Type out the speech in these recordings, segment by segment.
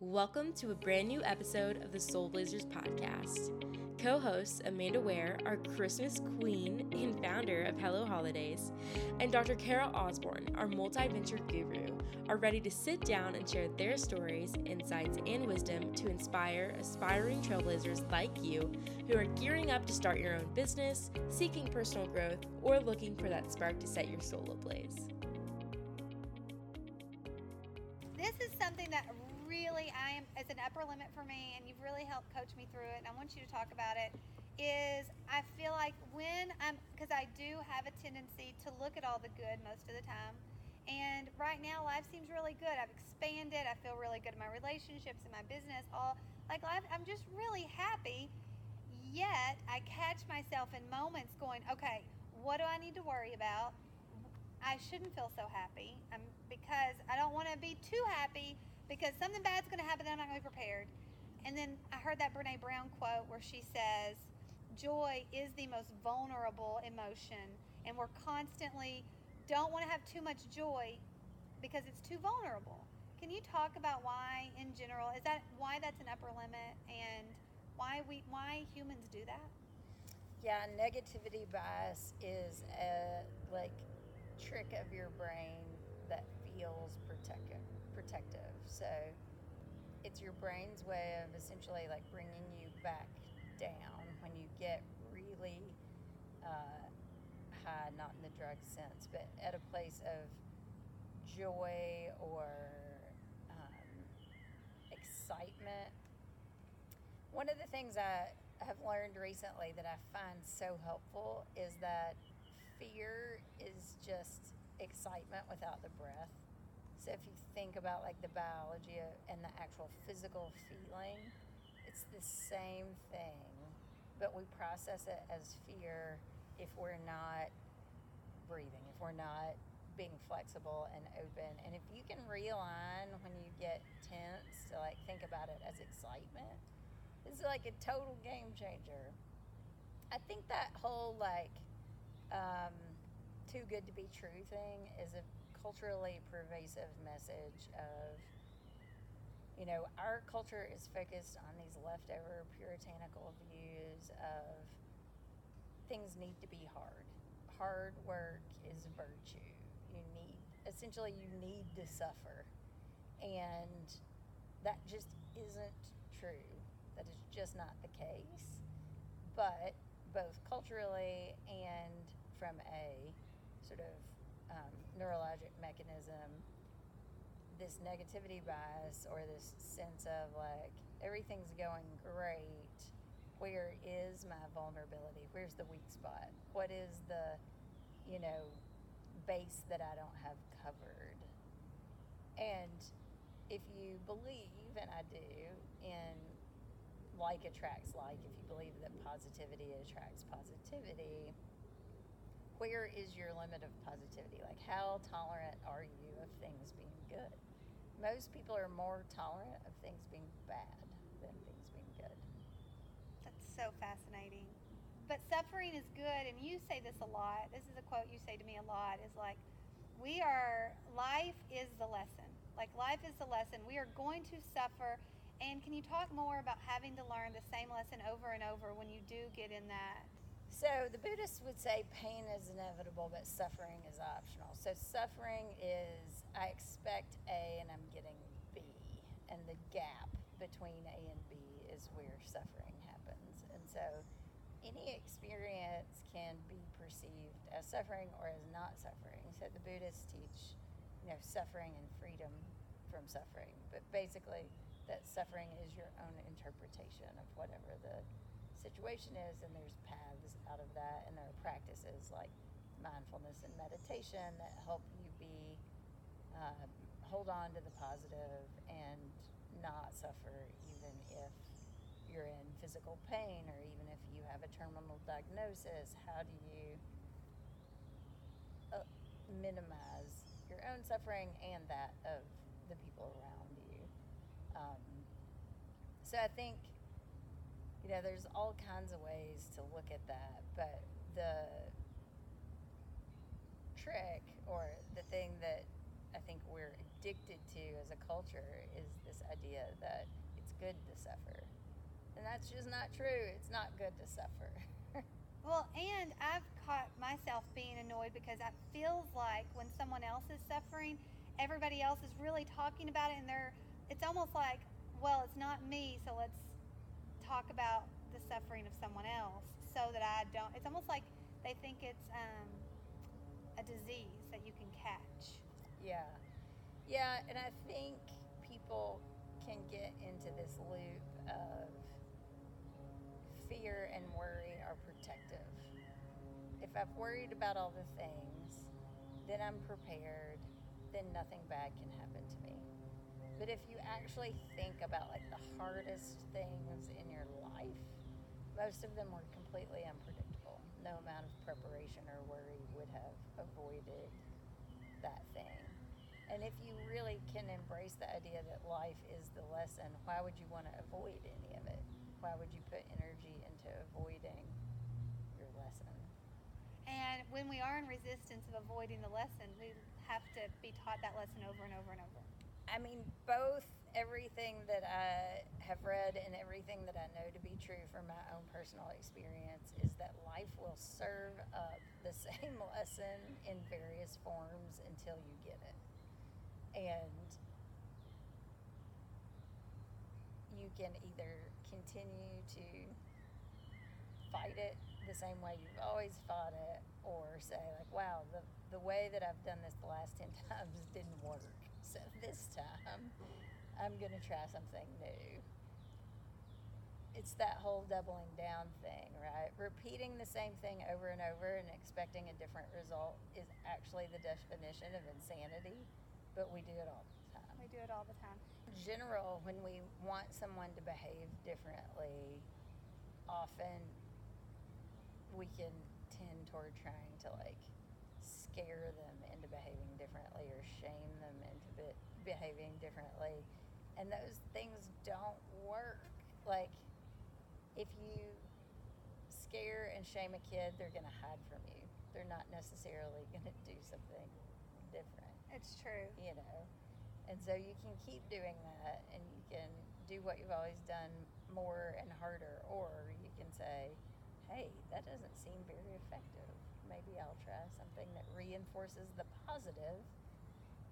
Welcome to a brand new episode of the Soul Blazers podcast. Co hosts Amanda Ware, our Christmas queen and founder of Hello Holidays, and Dr. Kara Osborne, our multi venture guru, are ready to sit down and share their stories, insights, and wisdom to inspire aspiring trailblazers like you who are gearing up to start your own business, seeking personal growth, or looking for that spark to set your soul ablaze. Limit for me and you've really helped coach me through it and I want you to talk about it is I feel like when I'm because I do have a tendency to look at all the good most of the time and right now life seems really good. I've expanded I feel really good in my relationships and my business all like life, I'm just really happy yet I catch myself in moments going okay what do I need to worry about? I shouldn't feel so happy. Um, because I don't want to be too happy because something bad's going to happen and I'm not going to be prepared. And then I heard that Brene Brown quote where she says, Joy is the most vulnerable emotion, and we're constantly don't want to have too much joy because it's too vulnerable. Can you talk about why, in general, is that why that's an upper limit and why we why humans do that? Yeah, negativity bias is a like trick of your brain that feels protective protective. So it's your brain's way of essentially like bringing you back down when you get really uh, high, not in the drug sense, but at a place of joy or um, excitement. One of the things I have learned recently that I find so helpful is that fear is just excitement without the breath. So if you think about like the biology and the actual physical feeling, it's the same thing, but we process it as fear if we're not breathing, if we're not being flexible and open. And if you can realign when you get tense to like think about it as excitement, it's like a total game changer. I think that whole like um, too good to be true thing is a culturally pervasive message of you know our culture is focused on these leftover puritanical views of things need to be hard. Hard work is virtue. You need essentially you need to suffer. And that just isn't true. That is just not the case. But both culturally and from a sort of um, neurologic mechanism, this negativity bias or this sense of like everything's going great. Where is my vulnerability? Where's the weak spot? What is the, you know, base that I don't have covered? And if you believe, and I do, in like attracts like, if you believe that positivity attracts positivity, where is your limit of positivity? Like, how tolerant are you of things being good? Most people are more tolerant of things being bad than things being good. That's so fascinating. But suffering is good, and you say this a lot. This is a quote you say to me a lot is like, we are, life is the lesson. Like, life is the lesson. We are going to suffer. And can you talk more about having to learn the same lesson over and over when you do get in that so the Buddhists would say pain is inevitable, but suffering is optional. So suffering is I expect A and I'm getting B, and the gap between A and B is where suffering happens. And so any experience can be perceived as suffering or as not suffering. So the Buddhists teach, you know, suffering and freedom from suffering, but basically that suffering is your own interpretation of whatever the situation is, and there's paths out of that, and there are practices like mindfulness and meditation that help you be um, hold on to the positive and not suffer, even if you're in physical pain or even if you have a terminal diagnosis. How do you uh, minimize your own suffering and that of the people around you? Um, so I think you know, there's all kinds of ways to look at that, but the trick or the thing that I think we're addicted to as a culture is this idea that it's good to suffer. And that's just not true. It's not good to suffer. Well, and I've caught myself being annoyed because it feels like when someone else is suffering, everybody else is really talking about it, and they're. It's almost like, well, it's not me, so let's talk about the suffering of someone else, so that I don't. It's almost like they think it's um, a disease that you can catch. Yeah. Yeah, and I think people can get into this loop of fear and worry are protective. If I've worried about all the things, then I'm prepared, then nothing bad can happen to me. But if you actually think about like the hardest things in most of them were completely unpredictable. No amount of preparation or worry would have avoided that thing. And if you really can embrace the idea that life is the lesson, why would you want to avoid any of it? Why would you put energy into avoiding your lesson? And when we are in resistance of avoiding the lesson, we have to be taught that lesson over and over and over. I mean, both everything that I have read and everything that I know to be true from my own personal experience is that life will serve up the same lesson in various forms until you get it. And you can either continue to fight it the same way you've always fought it or say like wow the, the way that i've done this the last 10 times didn't work so this time i'm going to try something new it's that whole doubling down thing right repeating the same thing over and over and expecting a different result is actually the definition of insanity but we do it all the time We do it all the time. in general, when we want someone to behave differently, often we can tend toward trying to like scare them into behaving differently or shame them into be- behaving differently. And those things don't work. Like, if you scare and shame a kid, they're going to hide from you. They're not necessarily going to do something different It's true. you know. And so you can keep doing that and you can do what you've always done more and harder, or you can say, hey, that doesn't seem very effective. Maybe I'll try something that reinforces the positive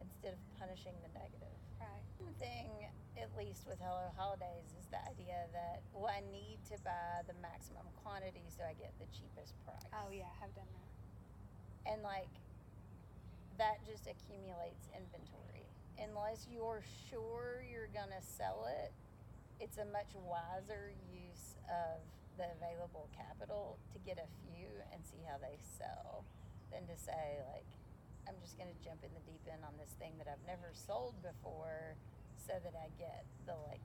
instead of punishing the negative. Right. One thing, at least with Hello Holidays, is the idea that, well, I need to buy the maximum quantity so I get the cheapest price. Oh yeah, I've done that. and like that just accumulates inventory unless you're sure you're gonna sell it it's a much wiser use of the available capital to get a few and see how they sell than to say like i'm just gonna jump in the deep end on this thing that i've never sold before so that i get the like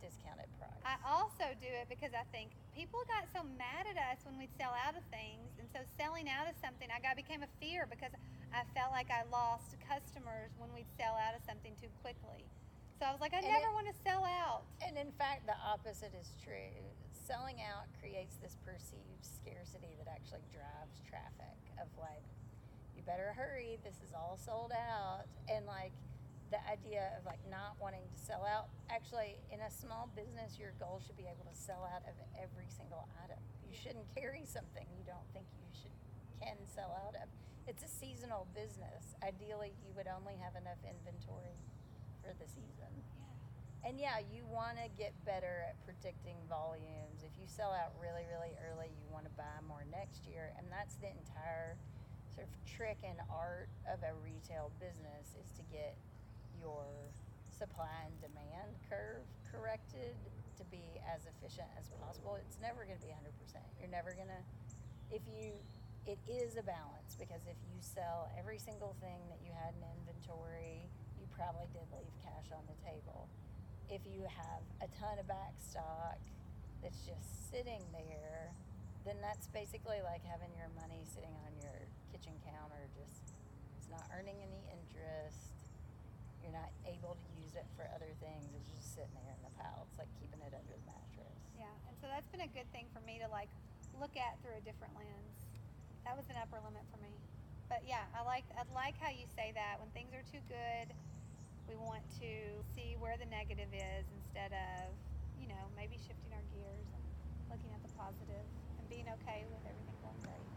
discounted price I also do it because I think people got so mad at us when we'd sell out of things, and so selling out of something, I got became a fear because I felt like I lost customers when we'd sell out of something too quickly. So I was like, I And never it- want to sell out. And in fact, the opposite is true. Selling out creates this perceived scarcity that actually drives traffic of like, you better hurry, this is all sold out. And like the idea of like not wanting to sell out, actually, in a small business, your goal should be able to sell out of every single item. You shouldn't carry something you don't think you should can sell out of. It's a seasonal business. Ideally, you would only have enough inventory for the season. And yeah, you want to get better at predicting volumes. If you sell out really, really early, you want to buy more next year. And that's the entire sort of trick and art of a retail business is to get your supply and demand curve corrected to be as efficient as possible. It's never going to be 100%. You're never going to, if you, it is a balance because if you sell every single thing that you had in inventory, you probably did leave cash on the table if you have a ton of back stock that's just sitting there, then that's basically like having your money sitting on your kitchen counter, just it's not earning any interest. You're not able to use it for other things. It's just sitting there in the pile. It's like keeping it under the mattress. Yeah, and so that's been a good thing for me to like look at through a different lens. That was an upper limit for me. But yeah, I like I like how you say that when things are too good, We want to see where the negative is instead of, you know, maybe shifting our gears and looking at the positive being okay with everything going great.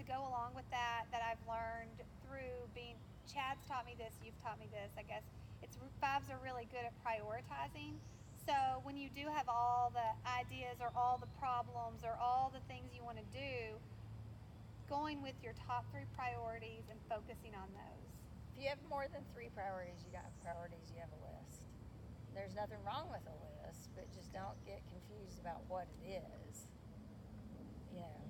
To go along with that, that I've learned through being, Chad's taught me this, you've taught me this, I guess. It's fives are really good at prioritizing. So when you do have all the ideas or all the problems or all the things you want to do, going with your top three priorities and focusing on those. If you have more than three priorities, you don't priorities, you have a list. There's nothing wrong with a list, but just don't get confused about what it is. You know,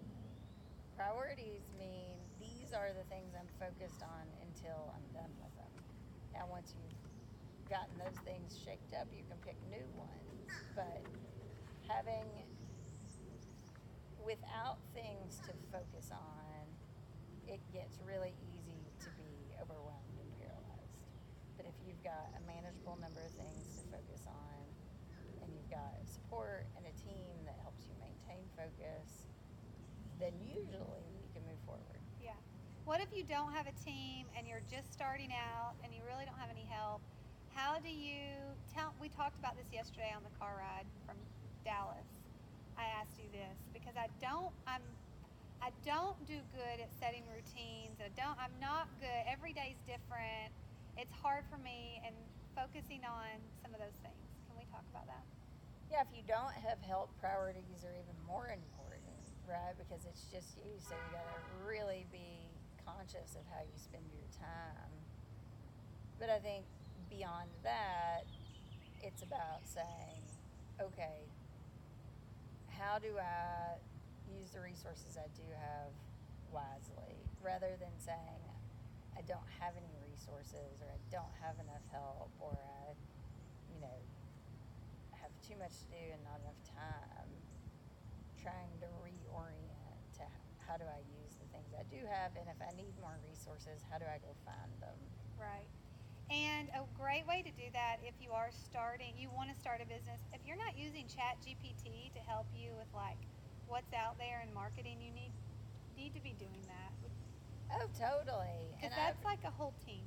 priorities mean these are the things I'm focused on until I'm done with them. Now, once you've gotten those things shaped up, you can pick new ones. But having, without things to focus on, it gets really easy to be overwhelmed and paralyzed. But if you've got a manageable number of things to focus on, and you've got support and a team that helps you maintain focus, then usually you can move forward. Yeah. What if you don't have a team and you're just starting out and you really don't have any help? How do you tell? We talked about this yesterday on the car ride from Dallas. I asked you this because I don't. I'm. I don't do good at setting routines. I don't. I'm not good. Every day's different. It's hard for me and focusing on some of those things. Can we talk about that? Yeah, if you don't have help, priorities are even more important, right? Because it's just you, so you gotta really be conscious of how you spend your time. But I think beyond that, it's about saying, okay, how do I use the resources I do have wisely rather than saying, I don't have any resources or I don't have enough help or I, you know, have too much to do and not enough time. Trying to to how do I use the things I do have and if I need more resources, how do I go find them? Right. And a great way to do that if you are starting, you want to start a business, if you're not using Chat GPT to help you with like what's out there in marketing, you need need to be doing that. Oh, totally. Because And that's I've, like a whole team.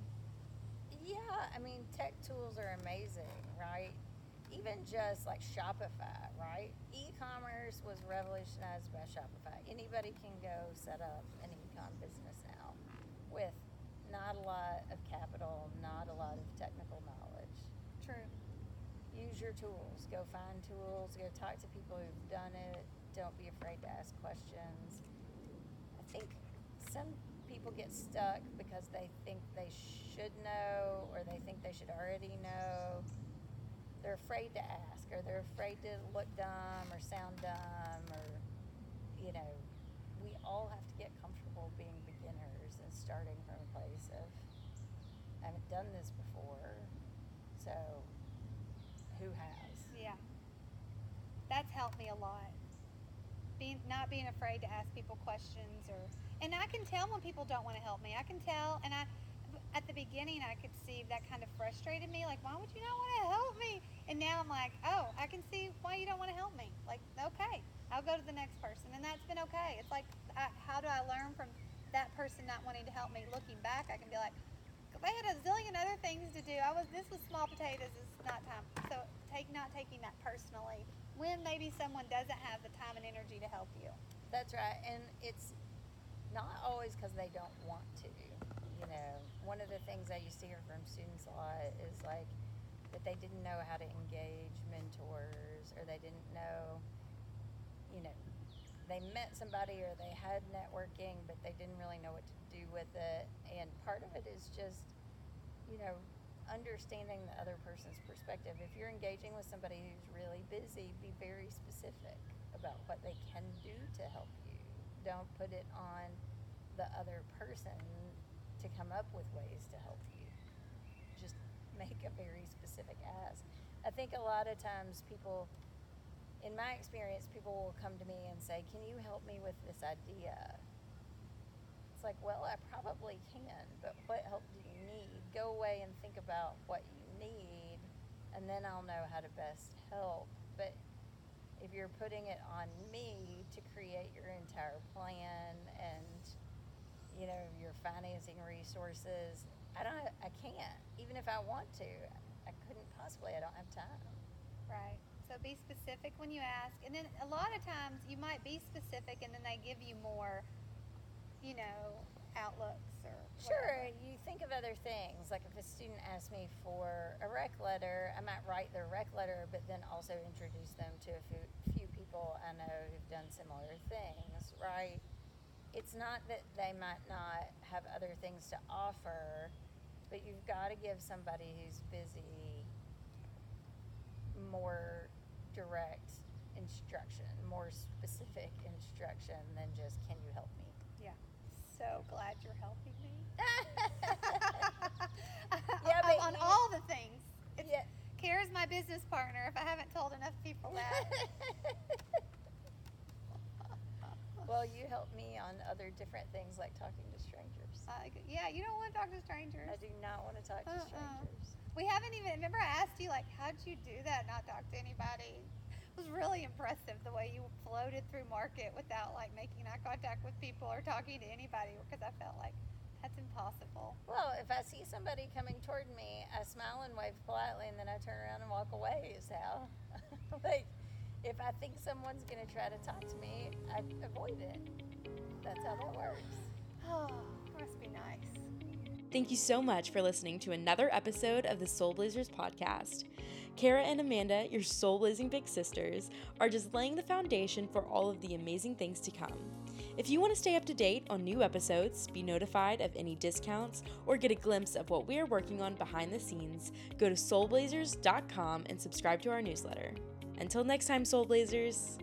yeah, I mean, tech tools are amazing, right? Even just like Shopify, right? E-commerce was revolutionized by Shopify. Anybody can go set up an e-com business now with not a lot of capital, not a lot of technical knowledge. True. use your tools. Go find tools. Go talk to people who've done it. Don't be afraid to ask questions. I think some people get stuck because they think they should know or they think they should already know. They're afraid to ask or they're afraid to look dumb or sound dumb or, you know, we all have to get comfortable being beginners and starting from a place of, I haven't done this before. So who has? Yeah. That's helped me a lot. Being not being afraid to ask people questions or and I can tell when people don't want to help me. I can tell and I at the beginning I could see that kind of frustrated me like why would you not want to help me? And now I'm like, "Oh, I can see why you don't want to help me." Like, okay, I'll go to the next person and that's been okay. It's like I, how do I learn from that person not wanting to help me? Looking back, I can be like, they had a zillion other things to do. I was this was small potatoes. It's not time. So take not taking that personally when maybe someone doesn't have the time and energy to help you. That's right. And it's not always because they don't want to. You know, one of the things I used to hear from students a lot is like that they didn't know how to engage mentors or they didn't know, you know, they met somebody or they had networking, but they didn't really know what to do with it. And part of it is just, you know, understanding the other person's perspective. If you're engaging with somebody who's really busy, be very specific about what they can do to help you. Don't put it on the other person to come up with ways to help you. Just make a very specific ask. I think a lot of times people, in my experience, people will come to me and say, Can you help me with this idea? It's like, Well, I probably can, but what help do you need? Go away and think about what you need, and then I'll know how to best help. But if you're putting it on me to create your entire plan and you know your financing resources I don't. I can't. Even if I want to, I couldn't possibly. I don't have time. Right. So be specific when you ask. And then a lot of times you might be specific and then they give you more, you know, outlooks or Sure, you think of other things. Like if a student asks me for a rec letter, I might write their rec letter, but then also introduce them to a few, few people I know who've done similar things, right? It's not that they might not have other things to offer, but you've got to give somebody who's busy more direct instruction, more specific instruction than just, can you help me? Yeah. So glad you're helping me. Yeah, but on you- all the things. It's, yeah. Kara's my business partner. If I haven't told enough people that. well, you help me on other different things like talking to strangers. Uh, yeah, you don't want to talk to strangers. I do not want to talk to Uh-uh. strangers. We haven't even. Remember, I asked you like, how'd you do that? Not talk to anybody. It was really impressive the way you floated through market without like making eye contact with people or talking to anybody because I felt like that's impossible. Well, if I see somebody coming toward me, I smile and wave politely, and then I turn around and walk away. Is how, like, if I think someone's going to try to talk to me, I avoid it. That's how that works. Oh, must be nice. Thank you so much for listening to another episode of the Soul Blazers podcast. Kara and Amanda, your soul blazing big sisters, are just laying the foundation for all of the amazing things to come. If you want to stay up to date on new episodes, be notified of any discounts, or get a glimpse of what we are working on behind the scenes, go to soulblazers.com and subscribe to our newsletter. Until next time, Soul Blazers!